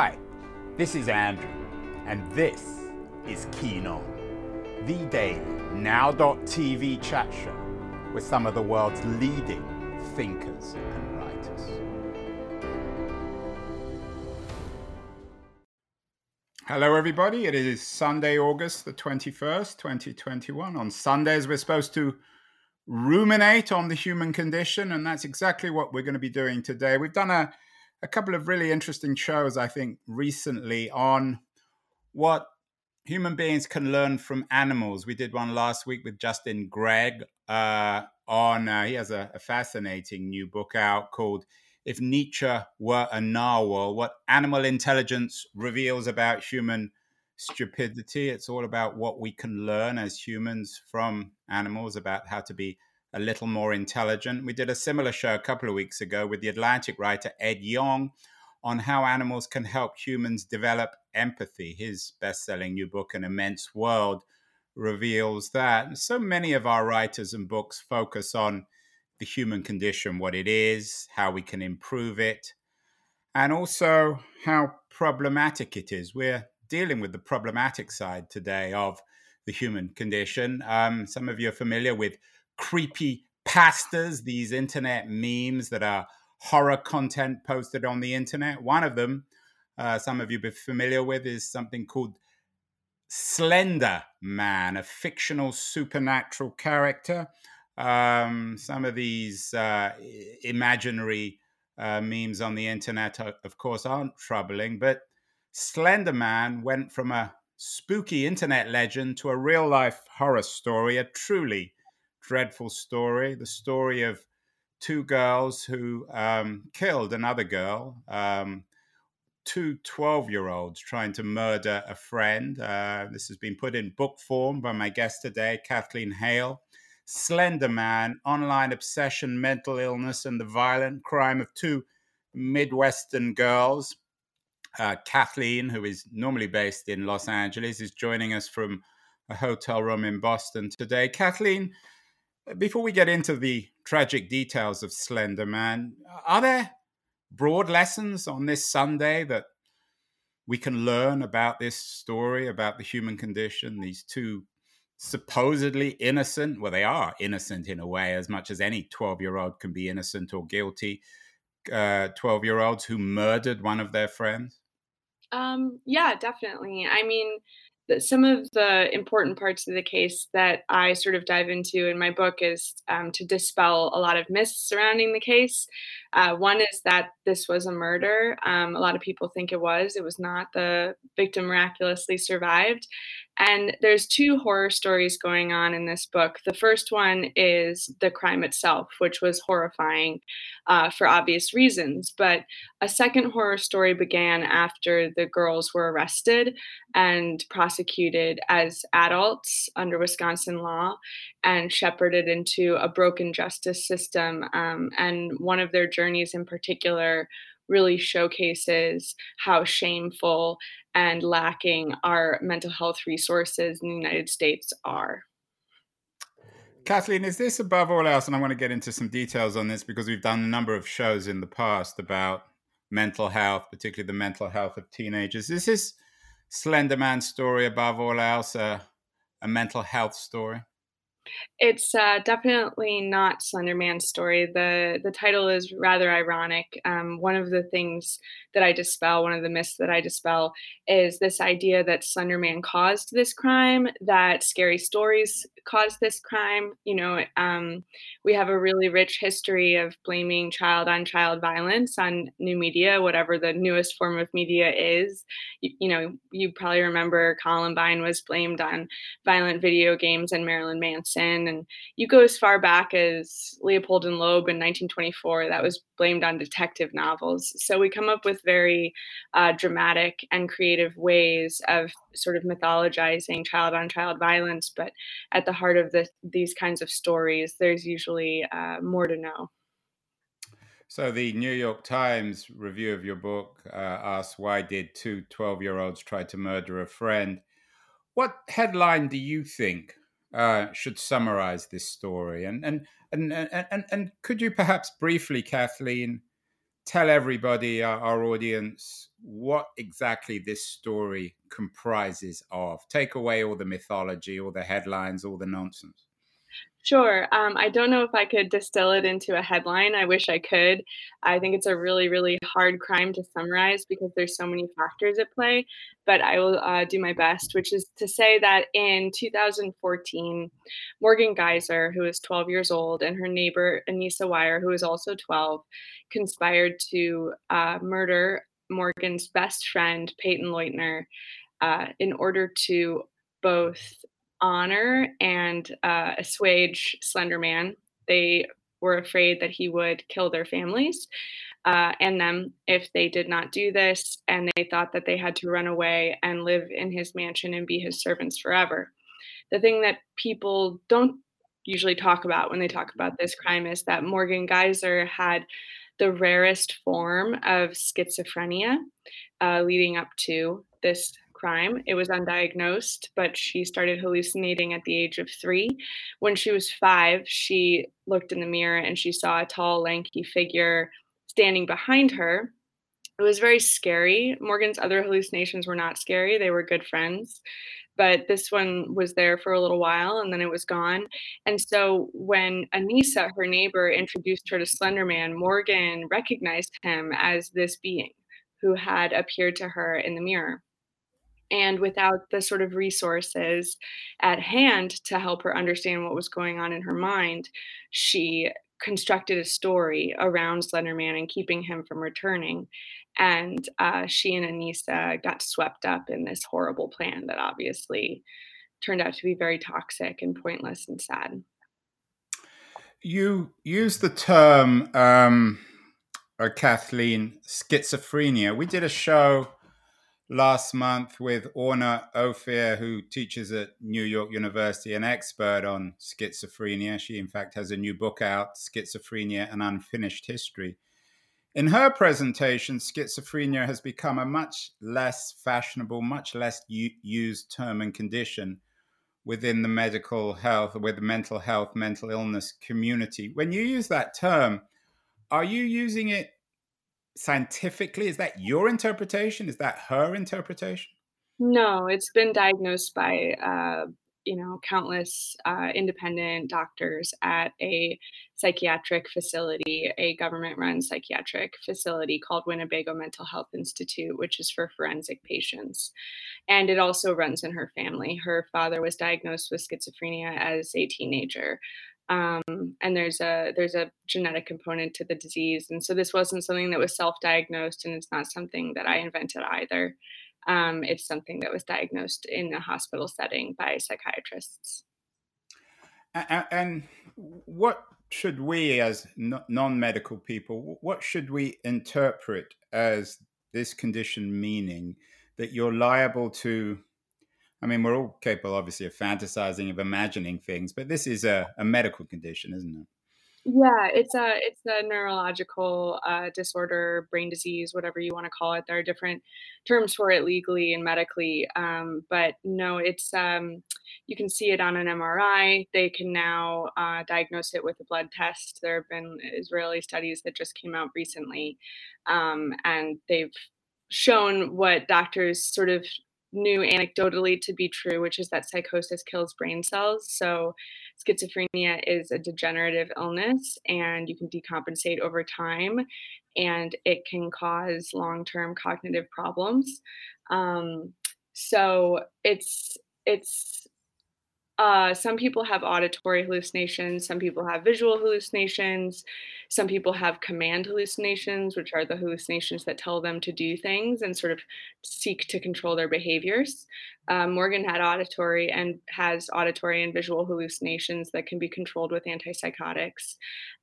Hi, this is Andrew, and this is Keen On, the daily now.tv chat show with some of the world's leading thinkers and writers. Hello, everybody. It is Sunday, August the 21st, 2021. On Sundays, we're supposed to ruminate on the human condition, and that's exactly what we're going to be doing today. We've done a a couple of really interesting shows, I think, recently on what human beings can learn from animals. We did one last week with Justin Gregg uh, on, uh, he has a, a, fascinating new book out called If Nietzsche Were a Narwhal What Animal Intelligence Reveals About Human Stupidity. It's all about what we can learn as humans from animals, about how to be a little more intelligent. We did a similar show a couple of weeks ago with the Atlantic writer Ed Yong on how animals can help humans develop empathy. His best selling new book, An Immense World, reveals that. So many of our writers and books focus on the human condition, what it is, how we can improve it, and also how problematic it is. We're dealing with the problematic side today of the human condition. Um, some of you are familiar with creepy pastas, these internet memes that are horror content posted on the internet. One of them, uh, some of you be familiar with, is something called Slender Man, a fictional supernatural character. Um, some of these uh, imaginary uh, memes on the internet, are, of course, aren't troubling, but Slender Man went from a spooky internet legend to a real life horror story, a truly dreadful story the story of two girls who um, killed another girl, um, two 12 year olds trying to murder a friend. Uh, this has been put in book form by my guest today, Kathleen Hale. Slender Man, online obsession, mental illness, and the violent crime of two Midwestern girls. Uh, Kathleen, who is normally based in Los Angeles, is joining us from a hotel room in Boston today. Kathleen, before we get into the tragic details of Slender Man, are there broad lessons on this Sunday that we can learn about this story, about the human condition? These two supposedly innocent, well, they are innocent in a way, as much as any 12 year old can be innocent or guilty. 12 uh, year olds who murdered one of their friends? Um, yeah, definitely. I mean, some of the important parts of the case that I sort of dive into in my book is um, to dispel a lot of myths surrounding the case. Uh, one is that this was a murder. Um, a lot of people think it was. It was not. The victim miraculously survived. And there's two horror stories going on in this book. The first one is the crime itself, which was horrifying uh, for obvious reasons. But a second horror story began after the girls were arrested and prosecuted as adults under Wisconsin law and shepherded into a broken justice system. Um, and one of their journeys in particular really showcases how shameful and lacking our mental health resources in the United States are. Kathleen, is this above all else? And I want to get into some details on this because we've done a number of shows in the past about mental health, particularly the mental health of teenagers. Is this Slenderman story above all else a, a mental health story? It's uh, definitely not Slenderman's story. the The title is rather ironic. Um, one of the things that I dispel, one of the myths that I dispel, is this idea that Slenderman caused this crime, that scary stories caused this crime. You know, um, we have a really rich history of blaming child on child violence on new media, whatever the newest form of media is. You, you know, you probably remember Columbine was blamed on violent video games and Marilyn Manson, and you go as far back as Leopold and Loeb in 1924. That was blamed on detective novels. So we come up with very uh, dramatic and creative ways of sort of mythologizing child on child violence. But at the heart of the, these kinds of stories, there's usually uh, more to know. So, the New York Times review of your book uh, asks why did two 12 year olds try to murder a friend? What headline do you think uh, should summarize this story? And, and, and, and, and, could you perhaps briefly, Kathleen, tell everybody, uh, our audience, what exactly this story comprises of? Take away all the mythology, all the headlines, all the nonsense. Sure. Um, I don't know if I could distill it into a headline. I wish I could. I think it's a really, really hard crime to summarize because there's so many factors at play. But I will uh, do my best, which is to say that in 2014, Morgan Geyser, who was 12 years old, and her neighbor Anissa Weier, who was also 12, conspired to uh, murder Morgan's best friend, Payton Leutner, uh, in order to both honor and uh, assuage Slender Man. They were afraid that he would kill their families uh, and them if they did not do this, and they thought that they had to run away and live in his mansion and be his servants forever. The thing that people don't usually talk about when they talk about this crime is that Morgan Geyser had the rarest form of schizophrenia uh, leading up to this crime. It was undiagnosed, but she started hallucinating at the age of three. When she was five, she looked in the mirror and she saw a tall, lanky figure standing behind her. It was very scary. Morgan's other hallucinations were not scary, they were good friends. But this one was there for a little while and then it was gone. And so when Anissa, her neighbor, introduced her to Slenderman, Morgan recognized him as this being who had appeared to her in the mirror and without the sort of resources at hand to help her understand what was going on in her mind, she constructed a story around Slenderman and keeping him from returning. And uh, she and Anissa got swept up in this horrible plan that obviously turned out to be very toxic and pointless and sad. You use the term, um, Kathleen, schizophrenia. We did a show last month with Orna Ophir, who teaches at New York University, an expert on schizophrenia. She, in fact, has a new book out, Schizophrenia An Unfinished History. In her presentation, schizophrenia has become a much less fashionable, much less u- used term and condition within the medical health, with the mental health, mental illness community. When you use that term, are you using it scientifically? Is that your interpretation? Is that her interpretation? No it's been diagnosed by uh, you know countless uh, independent doctors at a psychiatric facility a government run psychiatric facility called winnebago mental health institute which is for forensic patients. And it also runs in her family. Her father was diagnosed with schizophrenia as a teenager um, and there's a there's a genetic component to the disease. And so this wasn't something that was self-diagnosed and it's not something that i invented either. Um, it's something that was diagnosed in a hospital setting by psychiatrists. And what should we as non-medical people what should we interpret as this condition meaning that you're liable to I mean, we're all capable, obviously, of fantasizing, of imagining things, but this is a, a medical condition, isn't it? Yeah, it's a it's a neurological uh, disorder, brain disease, whatever you want to call it. There are different terms for it legally and medically, um, but no, it's um, you can see it on an MRI. They can now uh, diagnose it with a blood test. There have been Israeli studies that just came out recently, um, and they've shown what doctors sort of knew anecdotally to be true, which is that psychosis kills brain cells. So, schizophrenia is a degenerative illness and you can decompensate over time and it can cause long term cognitive problems. Um, so, it's it's uh, some people have auditory hallucinations, some people have visual hallucinations, some people have command hallucinations, which are the hallucinations that tell them to do things and sort of seek to control their behaviors. Um, Morgan had auditory and has auditory and visual hallucinations that can be controlled with antipsychotics.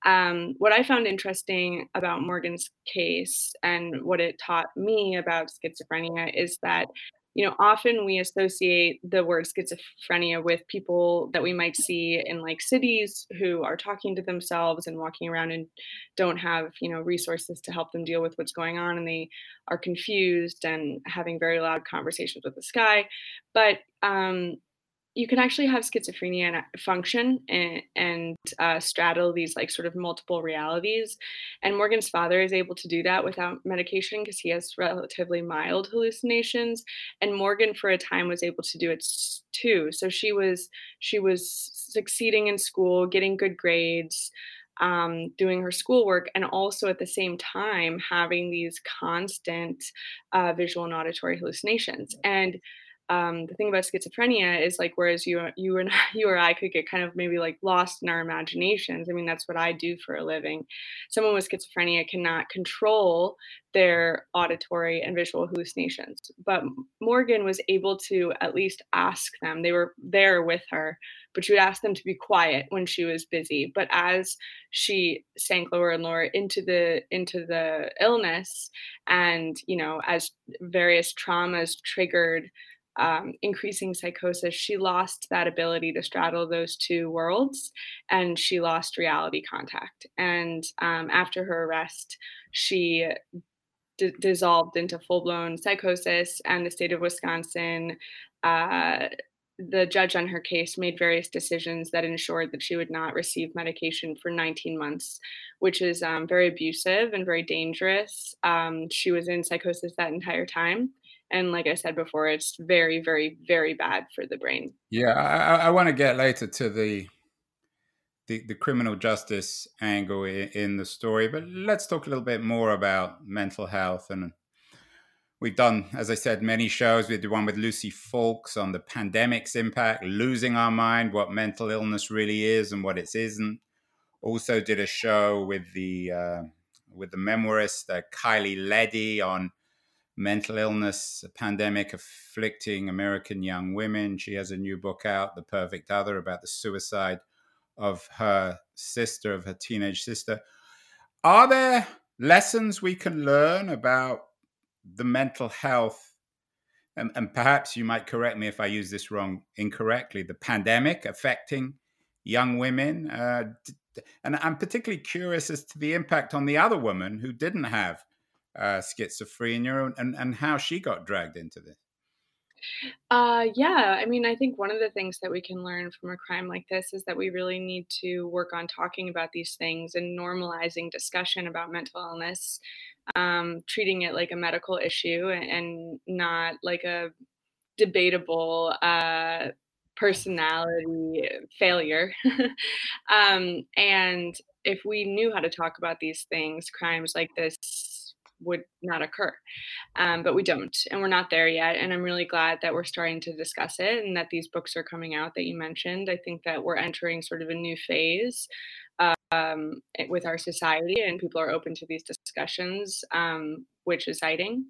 Um, what I found interesting about Morgan's case and what it taught me about schizophrenia is that you know, often we associate the word schizophrenia with people that we might see in like cities who are talking to themselves and walking around and don't have, you know, resources to help them deal with what's going on and they are confused and having very loud conversations with the sky. But um, you can actually have schizophrenia and function and, and uh, straddle these like sort of multiple realities. And Morgan's father is able to do that without medication because he has relatively mild hallucinations. And Morgan, for a time, was able to do it too. So she was she was succeeding in school, getting good grades. Um, doing her schoolwork and also at the same time having these constant uh, visual and auditory hallucinations. And um, the thing about schizophrenia is like whereas you you and you or I could get kind of maybe like lost in our imaginations. I mean that's what I do for a living. Someone with schizophrenia cannot control their auditory and visual hallucinations. But Morgan was able to at least ask them. They were there with her, but she would ask them to be quiet when she was busy. But as she sank lower and lower into the into the illness, and you know, as various traumas triggered um, increasing psychosis, she lost that ability to straddle those two worlds and she lost reality contact. And um, after her arrest, she d- dissolved into full blown psychosis, and the state of Wisconsin. Uh, the judge on her case made various decisions that ensured that she would not receive medication for 19 months, which is um, very abusive and very dangerous. Um, she was in psychosis that entire time and like i said before it's very very very bad for the brain. Yeah i, I want to get later to the, the the criminal justice angle in, the story but let's talk a little bit more about mental health. And we've done as i said many shows. We did one with lucy Foulkes on the pandemic's impact losing our mind what mental illness really is and what it isn't. Also did a show with the uh, with the memoirist uh, Kyleigh Leddy on mental illness, a pandemic afflicting American young women. She has a new book out, The Perfect Other, about the suicide of her sister, of her teenage sister. Are there lessons we can learn about the mental health? And, and perhaps you might correct me if I use this wrong incorrectly. The pandemic affecting young women, uh, and I'm particularly curious as to the impact on the other woman who didn't have uh, schizophrenia and, and how she got dragged into this. Uh, yeah, I mean, I think one of the things that we can learn from a crime like this is that we really need to work on talking about these things and normalizing discussion about mental illness, um, treating it like a medical issue and not like a debatable uh, personality failure. um, and if we knew how to talk about these things, crimes like this would not occur. Um, but we don't, and we're not there yet. And I'm really glad that we're starting to discuss it and that these books are coming out that you mentioned. I think that we're entering sort of a new phase um, with our society, and people are open to these discussions, um, which is exciting.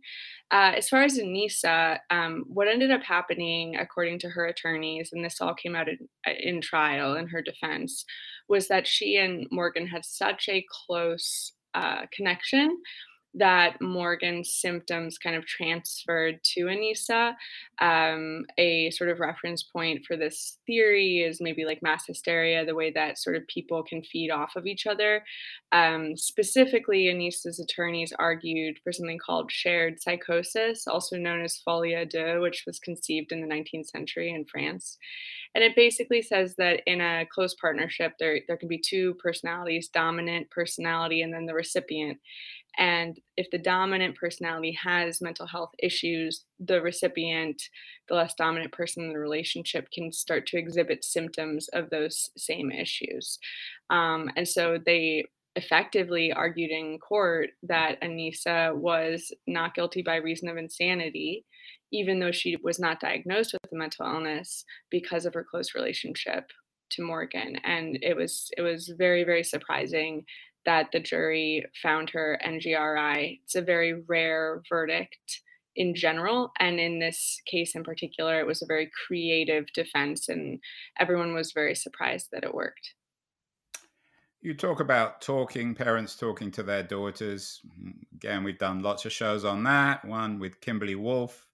Uh, as far as Anissa, um, what ended up happening, according to her attorneys, and this all came out in, in trial in her defense, was that she and Morgan had such a close uh, connection that Morgan's symptoms kind of transferred to Anissa. Um, a sort of reference point for this theory is maybe like mass hysteria, the way that sort of people can feed off of each other. Um, specifically, Anissa's attorneys argued for something called shared psychosis, also known as folie deux, which was conceived in the 19th century in France. And it basically says that in a close partnership, there, there can be two personalities, dominant personality, and then the recipient. And if the dominant personality has mental health issues, the recipient, the less dominant person in the relationship, can start to exhibit symptoms of those same issues. Um, and so they effectively argued in court that Anissa was not guilty by reason of insanity, even though she was not diagnosed with a mental illness because of her close relationship to Morgan. And it was it was very, very surprising that the jury found her NGRI. It's a very rare verdict in general. And in this case in particular, it was a very creative defense, and everyone was very surprised that it worked. You talk about talking, parents talking to their daughters. Again, we've done lots of shows on that. One with Kimberly Wolf,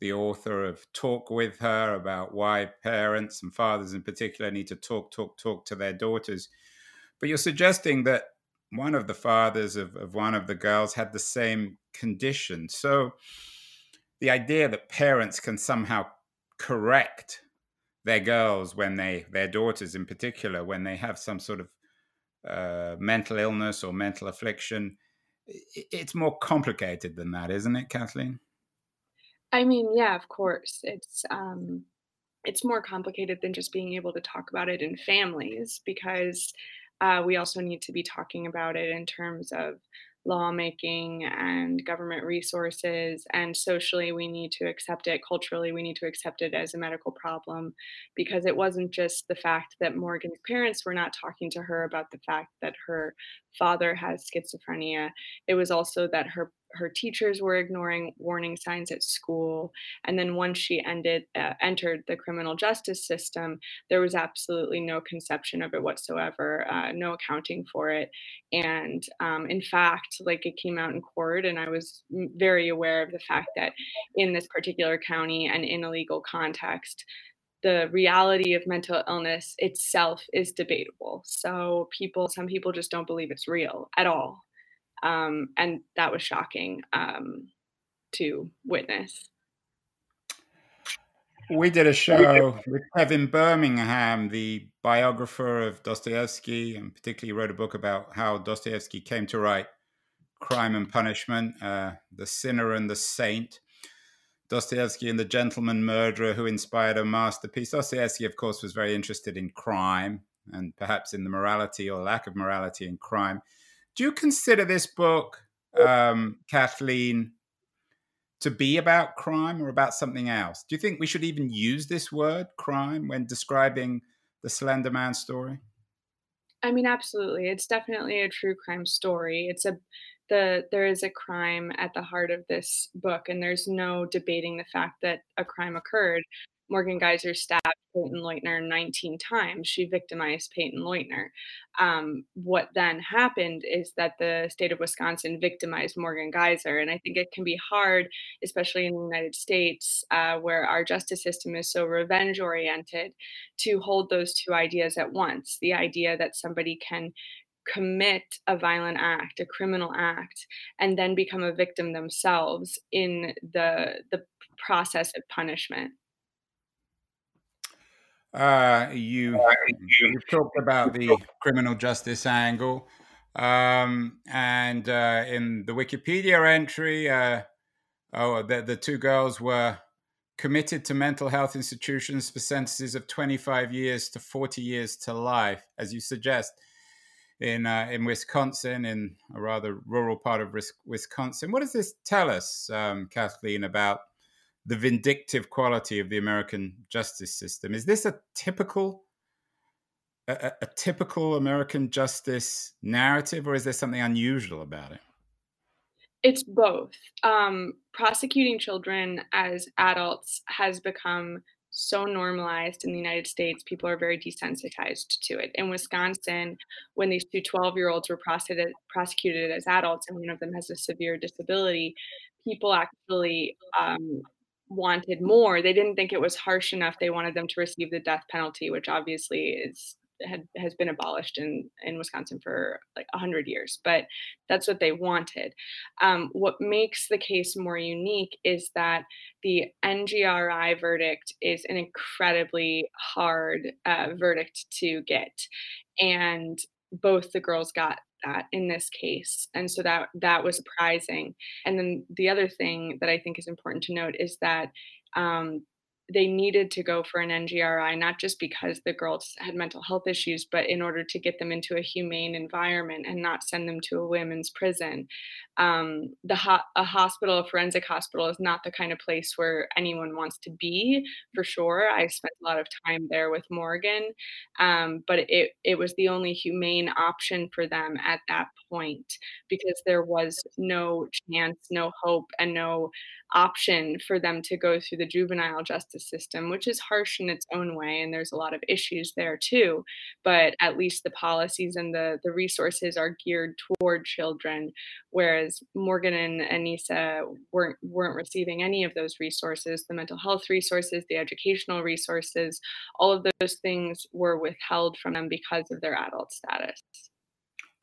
the author of Talk with Her, about why parents and fathers in particular need to talk, talk, talk to their daughters. But you're suggesting that one of the fathers of, of one of the girls had the same condition. So the idea that parents can somehow correct their girls when they their daughters in particular when they have some sort of uh, mental illness or mental affliction it's more complicated than that isn't it kathleen i mean yeah of course it's um it's more complicated than just being able to talk about it in families because uh, we also need to be talking about it in terms of lawmaking and government resources. And socially, we need to accept it. Culturally, we need to accept it as a medical problem because it wasn't just the fact that Morgan's parents were not talking to her about the fact that her father has schizophrenia. It was also that her her teachers were ignoring warning signs at school and then once she ended uh, entered the criminal justice system there was absolutely no conception of it whatsoever uh, no accounting for it. And um, in fact like it came out in court and i was very aware of the fact that in this particular county and in a legal context the reality of mental illness itself is debatable. So people some people just don't believe it's real at all um, and that was shocking um, to witness. We did a show with Kevin Birmingham, the biographer of Dostoevsky, and particularly wrote a book about how Dostoevsky came to write Crime and Punishment, uh, The Sinner and the Saint. Dostoevsky and the gentleman murderer who inspired a masterpiece. Dostoevsky, of course, was very interested in crime and perhaps in the morality or lack of morality in crime. Do you consider this book, um, Kathleen, to be about crime or about something else? Do you think we should even use this word, crime, when describing the Slender Man story? I mean, absolutely. It's definitely a true crime story. It's a the there is a crime at the heart of this book, and there's no debating the fact that a crime occurred. Morgan Geyser stabbed Payton Leutner 19 times. She victimized Payton Leutner. Um, what then happened is that the state of Wisconsin victimized Morgan Geyser. And I think it can be hard, especially in the United States, uh, where our justice system is so revenge oriented, to hold those two ideas at once the idea that somebody can commit a violent act, a criminal act, and then become a victim themselves in the the process of punishment. Uh, you you talked about the criminal justice angle, um, and uh, in the Wikipedia entry, uh, oh, the, the two girls were committed to mental health institutions for sentences of 25 years to 40 years to life, as you suggest, in uh, in Wisconsin, in a rather rural part of Wisconsin. What does this tell us, um, Kathleen, about the vindictive quality of the American justice system. Is this a typical a, a, typical American justice narrative, or is there something unusual about it? It's both. Um, prosecuting children as adults has become so normalized in the United States, people are very desensitized to it. In Wisconsin, when these two 12 year olds were prosecuted, prosecuted as adults and one of them has a severe disability, people actually um, wanted more. They didn't think it was harsh enough. They wanted them to receive the death penalty, which obviously is had has been abolished in in Wisconsin for like hundred years. But that's what they wanted. Um, what makes the case more unique is that the NGRI verdict is an incredibly hard uh, verdict to get, and both the girls got that in this case and so that that was surprising and then the other thing that i think is important to note is that um, they needed to go for an NGRI, not just because the girls had mental health issues, but in order to get them into a humane environment and not send them to a women's prison. Um, the ho- a hospital, a forensic hospital, is not the kind of place where anyone wants to be, for sure. I spent a lot of time there with Morgan, um, but it it was the only humane option for them at that point because there was no chance, no hope, and no option for them to go through the juvenile justice system, which is harsh in its own way. And there's a lot of issues there too. But at least the policies and the, the resources are geared toward children, whereas Morgan and Anissa weren't, weren't receiving any of those resources the mental health resources, the educational resources, all of those things were withheld from them because of their adult status.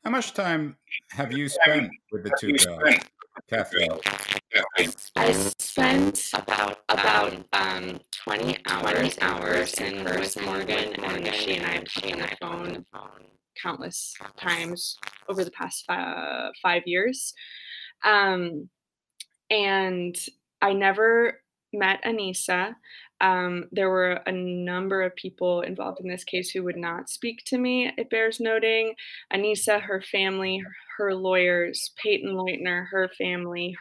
How much time have you spent with the two girls, Kathleen? I spent about about um, 20 hours, 20 hours in with Morgan, Morgan, and she and I have been on the phone countless times over the past five, years. Um, and I never met Anissa. Um, there were a number of people involved in this case who would not speak to me, it bears noting. Anissa, her family, her lawyers, Payton Leutner, her family,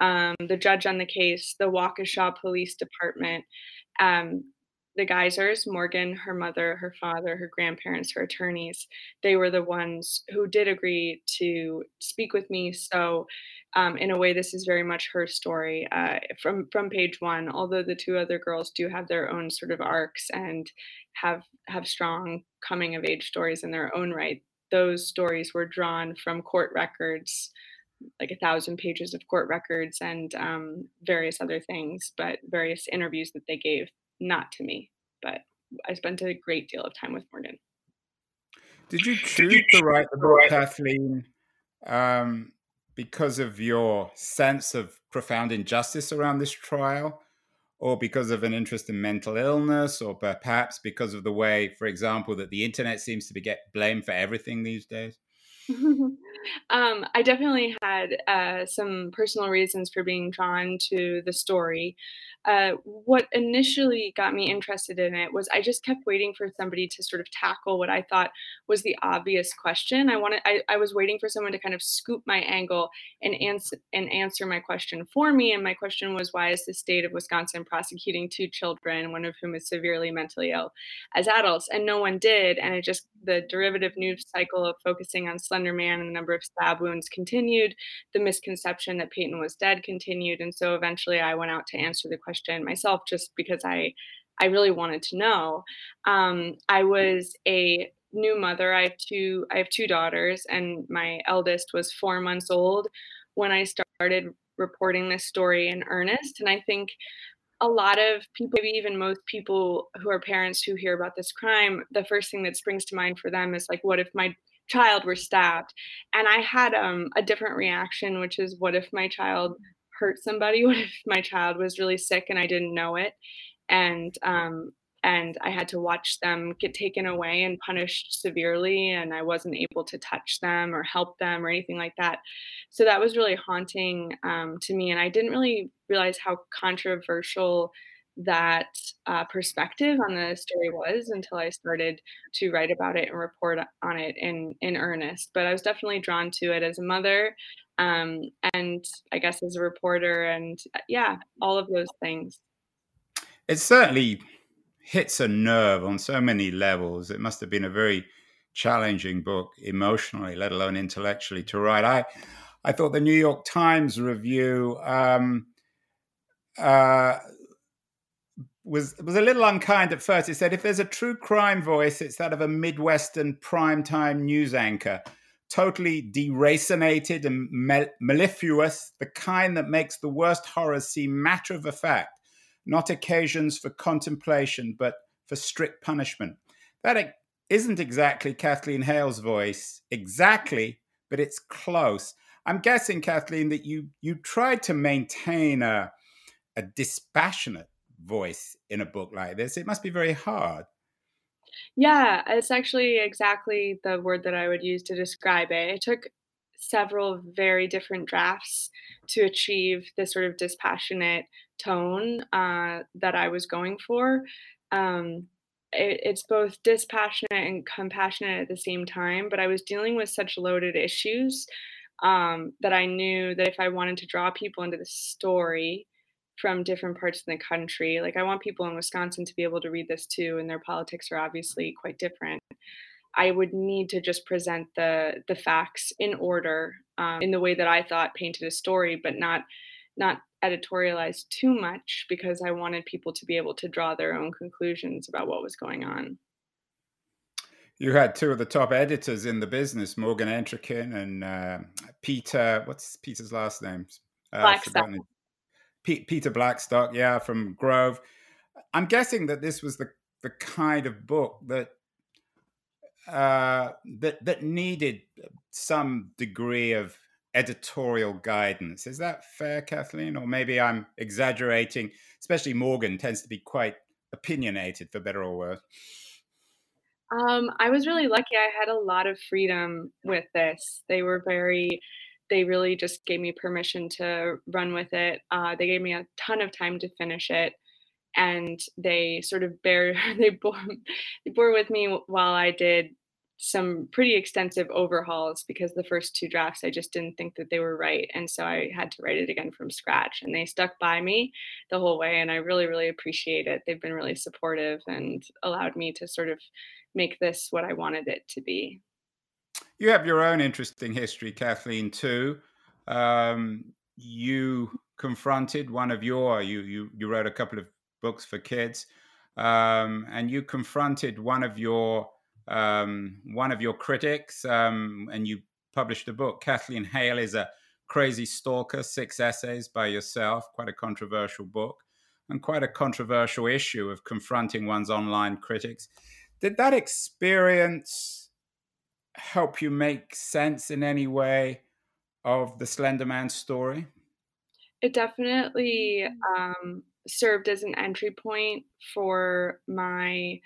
um, the judge on the case, the Waukesha Police Department, um, the Geysers, Morgan, her mother, her father, her grandparents, her attorneys, they were the ones who did agree to speak with me. So, um, in a way, this is very much her story uh, from from page one. Although the two other girls do have their own sort of arcs and have have strong coming of age stories in their own right, those stories were drawn from court records like a thousand pages of court records and um, various other things, but various interviews that they gave, not to me, but I spent a great deal of time with Morgan. Did you choose to write the book, Kathleen, um, because of your sense of profound injustice around this trial? Or because of an interest in mental illness, or perhaps because of the way, for example, that the internet seems to be get blamed for everything these days? um, I definitely had uh, some personal reasons for being drawn to the story. Uh, what initially got me interested in it was I just kept waiting for somebody to sort of tackle what I thought was the obvious question. I wanted I, I was waiting for someone to kind of scoop my angle and answer and answer my question for me. And my question was why is the state of Wisconsin prosecuting two children, one of whom is severely mentally ill, as adults? And no one did. And it just the derivative news cycle of focusing on Slender Man and the number of stab wounds continued. The misconception that Payton was dead continued. And so eventually I went out to answer the question myself just because I I really wanted to know. Um, I was a new mother. I have two I have two daughters, and my eldest was four months old when I started reporting this story in earnest. And I think a lot of people, maybe even most people who are parents who hear about this crime, the first thing that springs to mind for them is like, what if my child were stabbed? And I had um, a different reaction, which is, what if my child hurt somebody what if my child was really sick and i didn't know it and um, and i had to watch them get taken away and punished severely and i wasn't able to touch them or help them or anything like that so that was really haunting um, to me and i didn't really realize how controversial that uh, perspective on the story was until I started to write about it and report on it in in earnest. But I was definitely drawn to it as a mother, um, and I guess as a reporter, and uh, yeah, all of those things. It certainly hits a nerve on so many levels. It must have been a very challenging book emotionally, let alone intellectually, to write. I I thought the New York Times review. Um, uh, was was a little unkind at first. It said if there's a true crime voice, it's that of a Midwestern primetime news anchor, totally deracinated and mellifluous, the kind that makes the worst horrors seem matter of fact, not occasions for contemplation, but for strict punishment. That isn't exactly Kathleen Hale's voice, exactly, but it's close. I'm guessing, Kathleen, that you you tried to maintain a a dispassionate voice in a book like this. It must be very hard. Yeah, it's actually exactly the word that I would use to describe it. It took several very different drafts to achieve the sort of dispassionate tone uh, that I was going for. Um, it, it's both dispassionate and compassionate at the same time, but I was dealing with such loaded issues um, that I knew that if I wanted to draw people into the story, from different parts of the country. Like I want people in Wisconsin to be able to read this too, and their politics are obviously quite different. I would need to just present the the facts in order, um, in the way that I thought painted a story, but not not editorialize too much because I wanted people to be able to draw their own conclusions about what was going on. You had two of the top editors in the business, Morgan Entrekin and uh, Peter. What's Peter's last name? Uh, P- Peter Blackstock, yeah, from Grove. I'm guessing that this was the the kind of book that uh, that that needed some degree of editorial guidance. Is that fair, Kathleen? Or maybe I'm exaggerating, especially Morgan tends to be quite opinionated, for better or worse. Um, I was really lucky. I had a lot of freedom with this. They were very, they really just gave me permission to run with it. Uh, they gave me a ton of time to finish it, and they sort of bear they bore they bore with me while I did some pretty extensive overhauls because the first two drafts I just didn't think that they were right. And so I had to write it again from scratch. And they stuck by me the whole way. And I really, really appreciate it. They've been really supportive and allowed me to sort of make this what I wanted it to be. You have your own interesting history, Kathleen, too. Um, you confronted one of your, you, you, you wrote a couple of books for kids, um, and you confronted one of your um, one of your critics, um, and you published a book. Kathleen Hale is a crazy stalker, six essays by yourself, quite a controversial book, and quite a controversial issue of confronting one's online critics. Did that experience help you make sense in any way of the Slender Man story? It definitely um, served as an entry point for my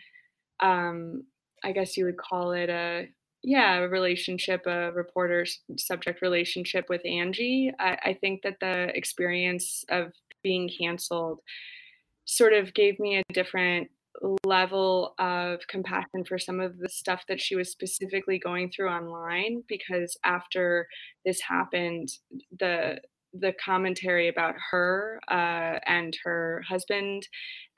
um, I guess you would call it a yeah, a relationship, a reporter subject relationship with Angie. I, I think that the experience of being canceled sort of gave me a different level of compassion for some of the stuff that she was specifically going through online because after this happened the the commentary about her uh, and her husband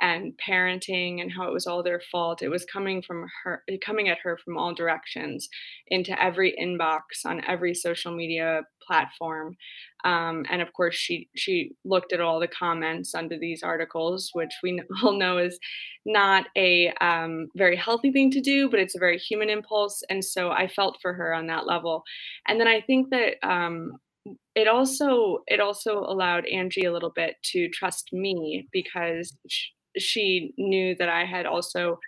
and parenting and how it was all their fault. It was coming from her, coming at her from all directions, into every inbox on every social media platform. Um, and of course, she she looked at all the comments under these articles, which we all know is not a um, very healthy thing to do, but it's a very human impulse. And so I felt for her on that level. And then I think that um, it also it also allowed Angie a little bit to trust me because she, knew that I had also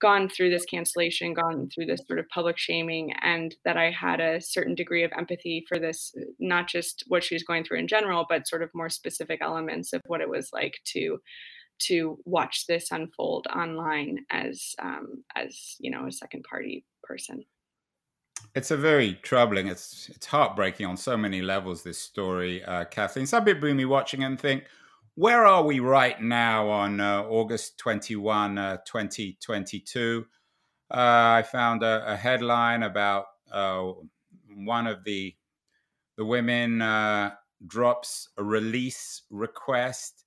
gone through this cancellation, gone through this sort of public shaming, and that I had a certain degree of empathy for this, not just what she was going through in general, but sort of more specific elements of what it was like to to watch this unfold online as um, as you know a second party person. It's a very troubling. It's it's heartbreaking on so many levels. This story, uh, Kathleen. Some people be watching and think, where are we right now on uh, August 21, uh, 2022? Uh, I found a, a headline about uh, one of the the women uh, drops a release request.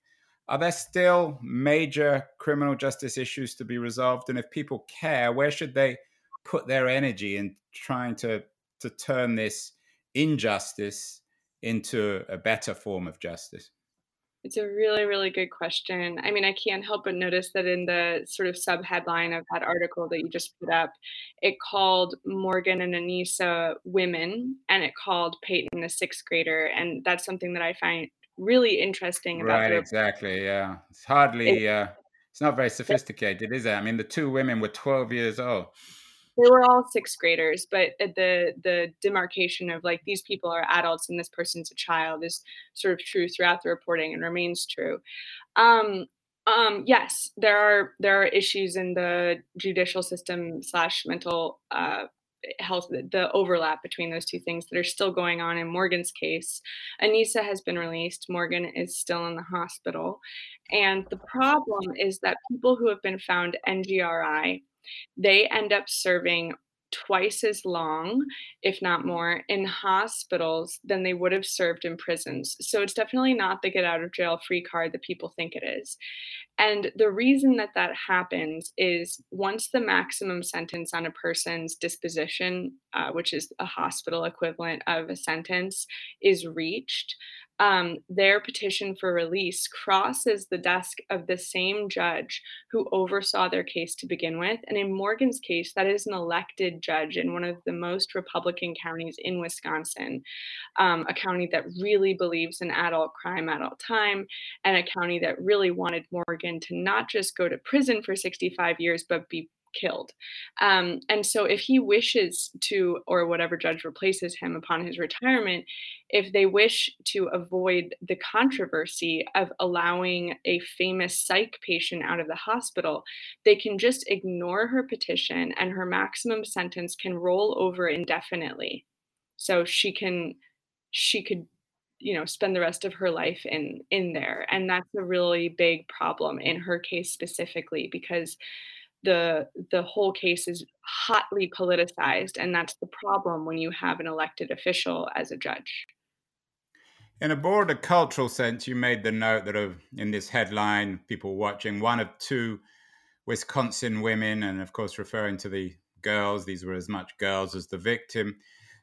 Are there still major criminal justice issues to be resolved? And if people care, where should they put their energy in trying to to turn this injustice into a better form of justice? It's a really, really good question. I mean, I can't help but notice that in the sort of sub headline of that article that you just put up, it called Morgan and Anissa women, and it called Payton a sixth grader, and that's something that I find really interesting about. Right, exactly. Yeah, it's hardly. It, uh, it's not very sophisticated, is it? I mean, the two women were 12 years old they were all sixth graders, but the the demarcation of like these people are adults and this person's a child is sort of true throughout the reporting and remains true. Um, um, yes, there are there are issues in the judicial system slash mental uh, health the overlap between those two things that are still going on in Morgan's case. Anissa has been released. Morgan is still in the hospital. And the problem is that people who have been found NGRI they end up serving twice as long, if not more, in hospitals than they would have served in prisons. So it's definitely not the get out of jail free card that people think it is. And the reason that that happens is once the maximum sentence on a person's disposition, uh, which is a hospital equivalent of a sentence, is reached, um, their petition for release crosses the desk of the same judge who oversaw their case to begin with. And in Morgan's case, that is an elected judge in one of the most Republican counties in Wisconsin, um, a county that really believes in adult crime, adult time, and a county that really wanted Morgan to not just go to prison for 65 years, but be killed. Um, and so, if he wishes to, or whatever judge replaces him upon his retirement, if they wish to avoid the controversy of allowing a famous psych patient out of the hospital, they can just ignore her petition and her maximum sentence can roll over indefinitely. So she can, she could you know spend the rest of her life in in there and that's a really big problem in her case specifically because the the whole case is hotly politicized and that's the problem when you have an elected official as a judge. In a broader cultural sense you made the note that of in this headline people watching one of two wisconsin women and of course referring to the girls these were as much girls as the victim.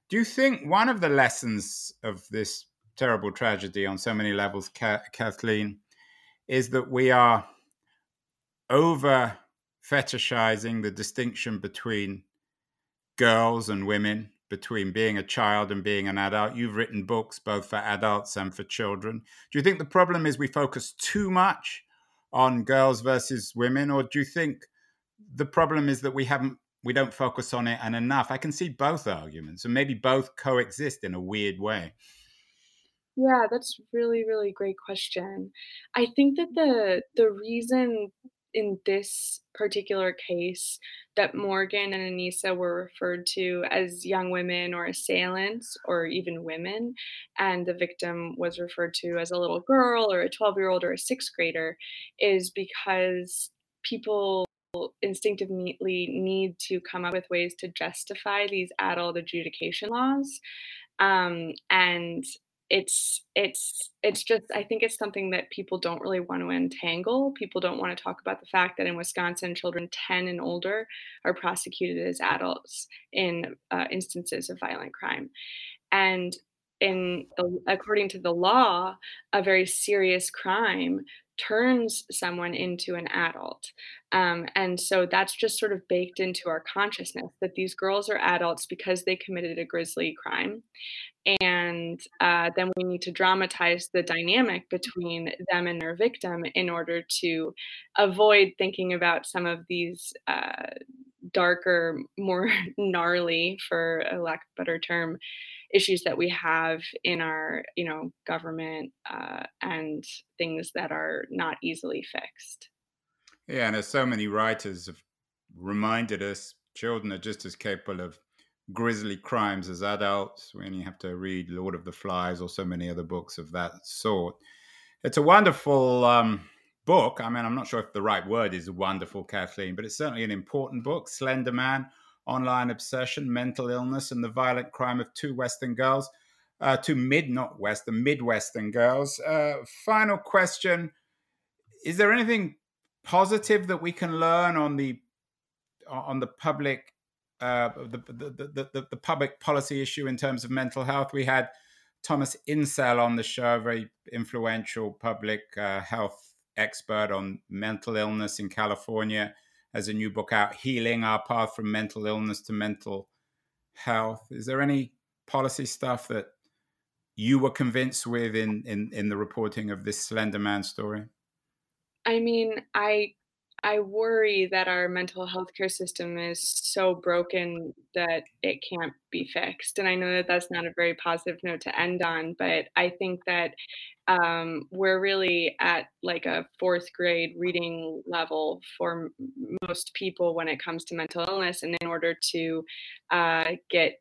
Do you think one of the lessons of this terrible tragedy on so many levels kathleen is that we are over fetishizing the distinction between girls and women, between being a child and being an adult. You've written books both for adults and for children. Do you think the problem is we focus too much on girls versus women, or do you think the problem is that we haven't we don't focus on it and enough? I can see both arguments, and maybe both coexist in a weird way. Yeah, that's really really great question. I think that the the reason in this particular case that Morgan and Anissa were referred to as young women or assailants or even women, and the victim was referred to as a little girl or a 12 year old or a sixth grader, is because people instinctively need to come up with ways to justify these adult adjudication laws. Um, and it's it's it's just i think it's something that people don't really want to entangle. People don't want to talk about the fact that in wisconsin children 10 and older are prosecuted as adults in uh, instances of violent crime. And in according to the law a very serious crime turns someone into an adult. Um, and so that's just sort of baked into our consciousness that these girls are adults because they committed a grisly crime. And uh, then we need to dramatize the dynamic between them and their victim in order to avoid thinking about some of these uh, darker, more gnarly, for a lack of a better term, issues that we have in our you know government uh, and things that are not easily fixed. Yeah and as so many writers have reminded us children are just as capable of grisly crimes as adults we only have to read lord of the flies or so many other books of that sort. It's a wonderful um, book. I mean i'm not sure if the right word is wonderful kathleen but it's certainly an important book slender man online obsession, mental illness, and the violent crime of two Western girls, uh, two mid, not Western, Midwestern girls. Uh, final question Is there anything positive that we can learn on the on the public uh, the, the, the, the, public policy issue in terms of mental health? We had Thomas Insel on the show, very influential public uh, health expert on mental illness in California has a new book out, Healing Our Path from Mental Illness to Mental Health. Is there any policy stuff that you were convinced with in, in, in the reporting of this Slender Man story? I mean, I I worry that our mental health care system is so broken that it can't be fixed. And I know that that's not a very positive note to end on, but I think that um, we're really at like a fourth grade reading level for m- most people when it comes to mental illness. And in order to uh, get,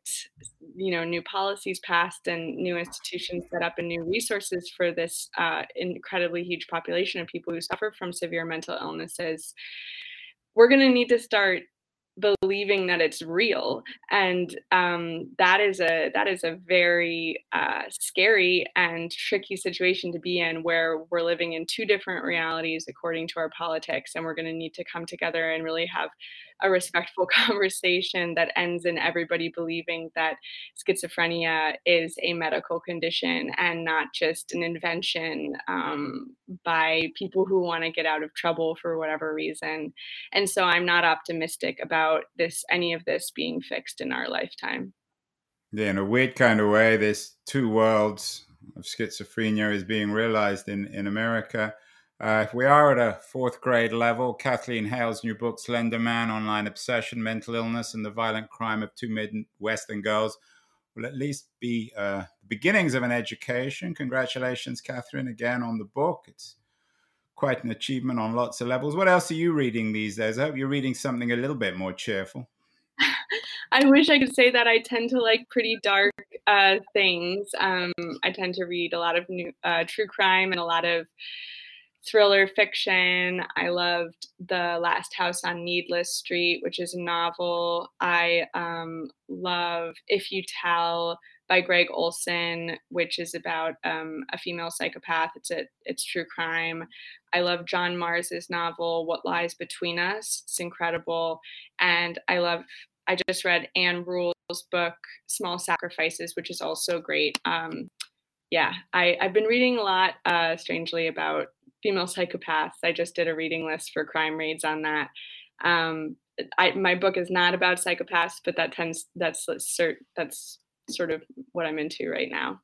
you know, new policies passed and new institutions set up and new resources for this uh, incredibly huge population of people who suffer from severe mental illnesses, we're going to need to start believing that it's real and um, that is a that is a very uh, scary and tricky situation to be in where we're living in two different realities according to our politics and we're going to need to come together and really have a respectful conversation that ends in everybody believing that schizophrenia is a medical condition and not just an invention um, by people who want to get out of trouble for whatever reason. And so I'm not optimistic about this any of this being fixed in our lifetime. Yeah, in a weird kind of way, this two worlds of schizophrenia is being realized in, in America. Uh, we are at a fourth grade level. Kathleen Hale's new book, Slender Man Online Obsession, Mental Illness, and the Violent Crime of Two Midwestern Girls, will at least be uh, the beginnings of an education. Congratulations, Catherine, again on the book. It's quite an achievement on lots of levels. What else are you reading these days? I hope you're reading something a little bit more cheerful. I wish I could say that I tend to like pretty dark uh, things. Um, I tend to read a lot of new, uh, true crime and a lot of thriller fiction. I loved The Last House on Needless Street, which is a novel. I um, love If You Tell by Gregg Olsen, which is about um, a female psychopath. It's a it's true crime. I love John Marrs's novel What Lies Between Us. It's incredible, and I love. I just read Ann Rule's book Small Sacrifices, which is also great. Um, yeah, I, I've been reading a lot, uh, strangely, about female psychopaths. I just did a reading list for crime reads on that. Um, I, my book is not about psychopaths, but that tends that's that's sort of what I'm into right now.